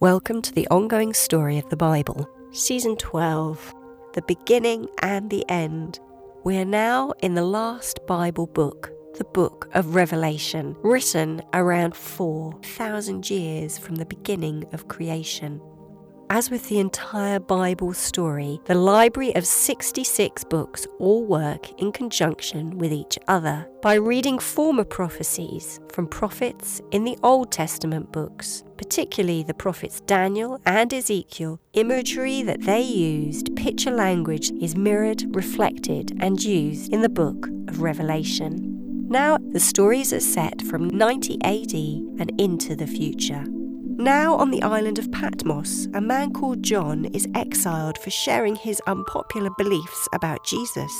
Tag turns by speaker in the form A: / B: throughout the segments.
A: Welcome to the ongoing story of the Bible, Season 12 The Beginning and the End. We are now in the last Bible book, the book of Revelation, written around 4,000 years from the beginning of creation. As with the entire Bible story, the library of 66 books all work in conjunction with each other by reading former prophecies from prophets in the Old Testament books, particularly the prophets Daniel and Ezekiel. Imagery that they used, picture language, is mirrored, reflected, and used in the book of Revelation. Now, the stories are set from 90 AD and into the future. Now, on the island of Patmos, a man called John is exiled for sharing his unpopular beliefs about Jesus.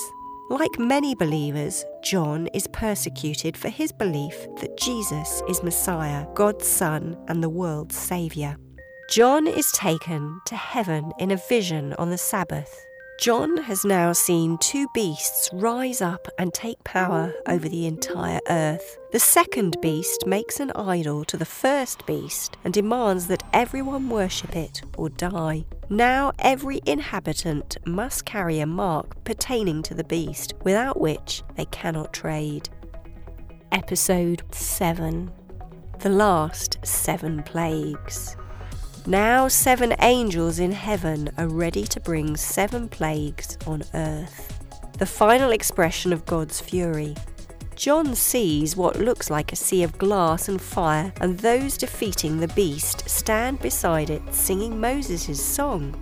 A: Like many believers, John is persecuted for his belief that Jesus is Messiah, God's Son, and the world's Saviour. John is taken to heaven in a vision on the Sabbath John has now seen two beasts rise up and take power over the entire earth. The second beast makes an idol to the first beast and demands that everyone worship it or die. Now every inhabitant must carry a mark pertaining to the beast, without which they cannot trade. Episode 7 The Last Seven Plagues. Now seven angels in heaven are ready to bring seven plagues on earth. The final expression of God's fury. John sees what looks like a sea of glass and fire, and those defeating the beast stand beside it singing Moses' song.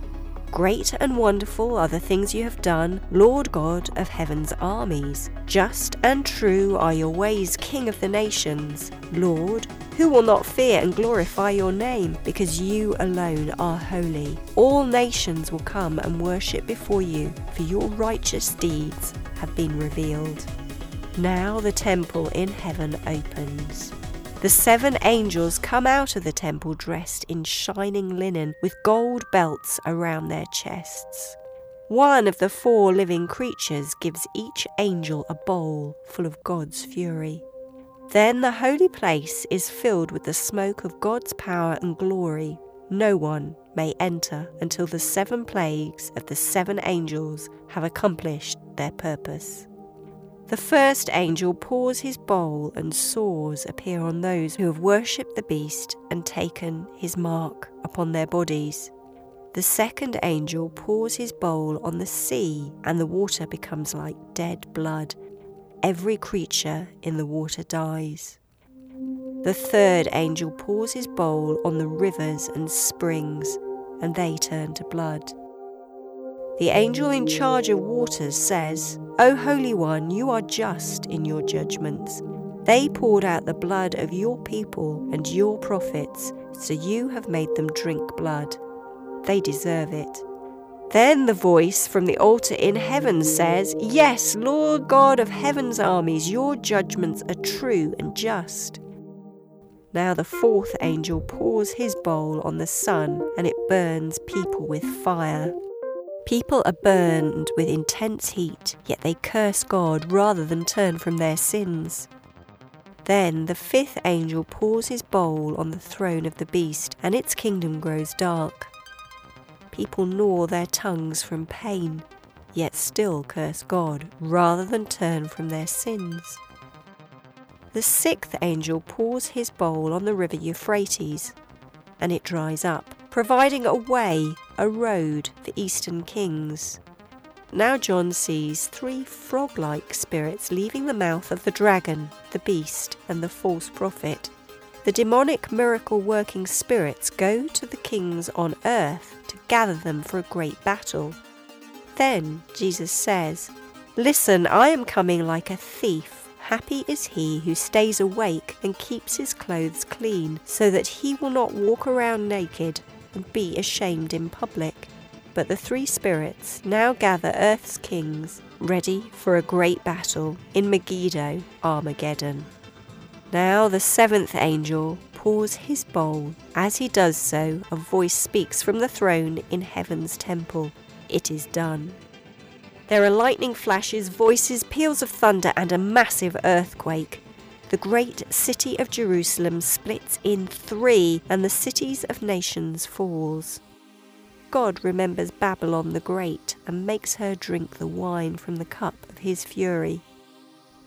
A: Great and wonderful are the things you have done, Lord God of heaven's armies. Just and true are your ways, King of the nations. Lord, who will not fear and glorify your name, because you alone are holy? All nations will come and worship before you, for your righteous deeds have been revealed. Now the temple in heaven opens. The seven angels come out of the temple dressed in shining linen with gold belts around their chests. One of the four living creatures gives each angel a bowl full of God's fury. Then the holy place is filled with the smoke of God's power and glory. No one may enter until the seven plagues of the seven angels have accomplished their purpose. The first angel pours his bowl, and sores appear on those who have worshipped the beast and taken his mark upon their bodies. The second angel pours his bowl on the sea, and the water becomes like dead blood every creature in the water dies. The third angel pours his bowl on the rivers and springs, and they turn to blood. The angel in charge of waters says, O Holy One, you are just in your judgments. They poured out the blood of your people and your prophets, so you have made them drink blood. They deserve it. Then the voice from the altar in heaven says, Yes, Lord God of heaven's armies, your judgments are true and just. Now the fourth angel pours his bowl on the sun, and it burns people with fire. People are burned with intense heat, yet they curse God rather than turn from their sins. Then the fifth angel pours his bowl on the throne of the beast, and its kingdom grows dark people gnaw their tongues from pain, yet still curse God rather than turn from their sins. The sixth angel pours his bowl on the river Euphrates, and it dries up, providing a way, a road for eastern kings. Now John sees three frog like spirits leaving the mouth of the dragon, the beast, and the false prophet. The demonic miracle working spirits go to the kings on earth to gather them for a great battle. Then Jesus says, Listen, I am coming like a thief. Happy is he who stays awake and keeps his clothes clean, so that he will not walk around naked and be ashamed in public. But the three spirits now gather earth's kings, ready for a great battle in Megiddo, Armageddon. Now the seventh angel pours his bowl. As he does so, a voice speaks from the throne in heaven's temple. It is done. There are lightning flashes, voices, peals of thunder, and a massive earthquake. the great city of Jerusalem splits in three, and the cities of nations falls. God remembers Babylon the Great and makes her drink the wine from the cup of his fury.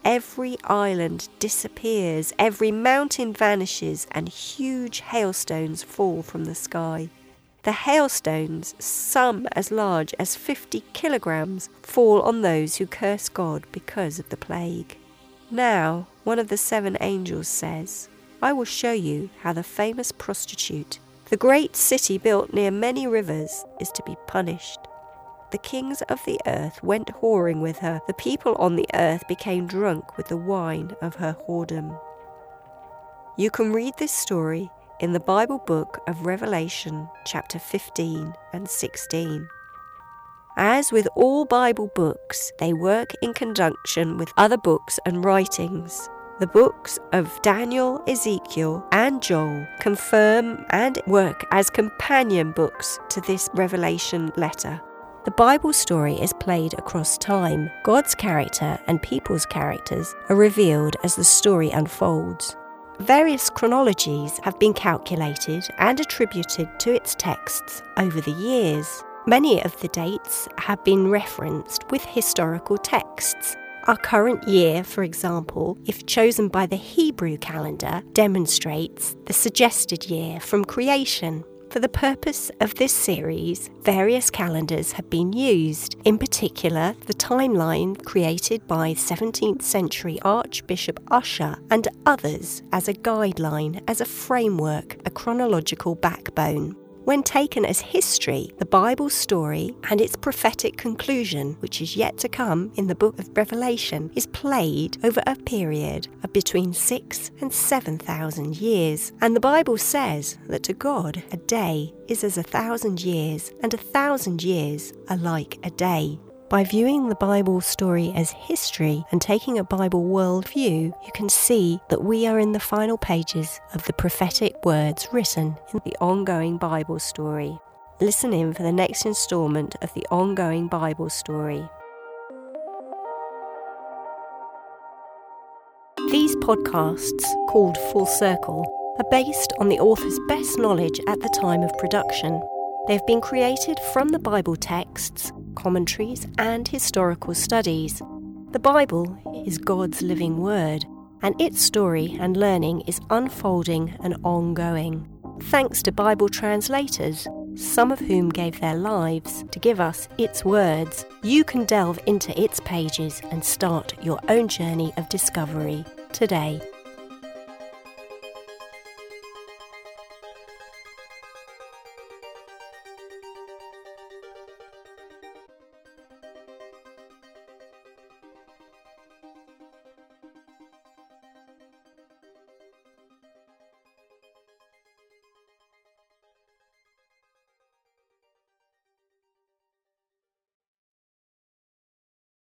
A: Every island disappears, every mountain vanishes, and huge hailstones fall from the sky. The hailstones, some as large as 50 kilograms, fall on those who curse God because of the plague. Now, one of the seven angels says, I will show you how the famous prostitute, the great city built near many rivers, is to be punished. The kings of the earth went whoring with her, the people on the earth became drunk with the wine of her whoredom. You can read this story in the Bible book of Revelation, chapter 15 and 16. As with all Bible books, they work in conjunction with other books and writings. The books of Daniel, Ezekiel, and Joel confirm and work as companion books to this Revelation letter. The Bible story is played across time. God's character and people's characters are revealed as the story unfolds. Various chronologies have been calculated and attributed to its texts over the years. Many of the dates have been referenced with historical texts. Our current year, for example, if chosen by the Hebrew calendar, demonstrates the suggested year from creation. For the purpose of this series, various calendars have been used, in particular, the timeline created by 17th century Archbishop Ussher and others as a guideline, as a framework, a chronological backbone. When taken as history, the Bible story and its prophetic conclusion, which is yet to come in the book of Revelation, is played over a period of between six and seven thousand years. And the Bible says that to God, a day is as a thousand years, and a thousand years are like a day. By viewing the Bible story as history and taking a Bible worldview, you can see that we are in the final pages of the prophetic words written in the ongoing Bible story. Listen in for the next instalment of the ongoing Bible story. These podcasts, called Full Circle, are based on the author's best knowledge at the time of production. They have been created from the Bible texts commentaries, and historical studies. The Bible is God's living word, and its story and learning is unfolding and ongoing. Thanks to Bible translators, some of whom gave their lives to give us its words, you can delve into its pages and start your own journey of discovery today.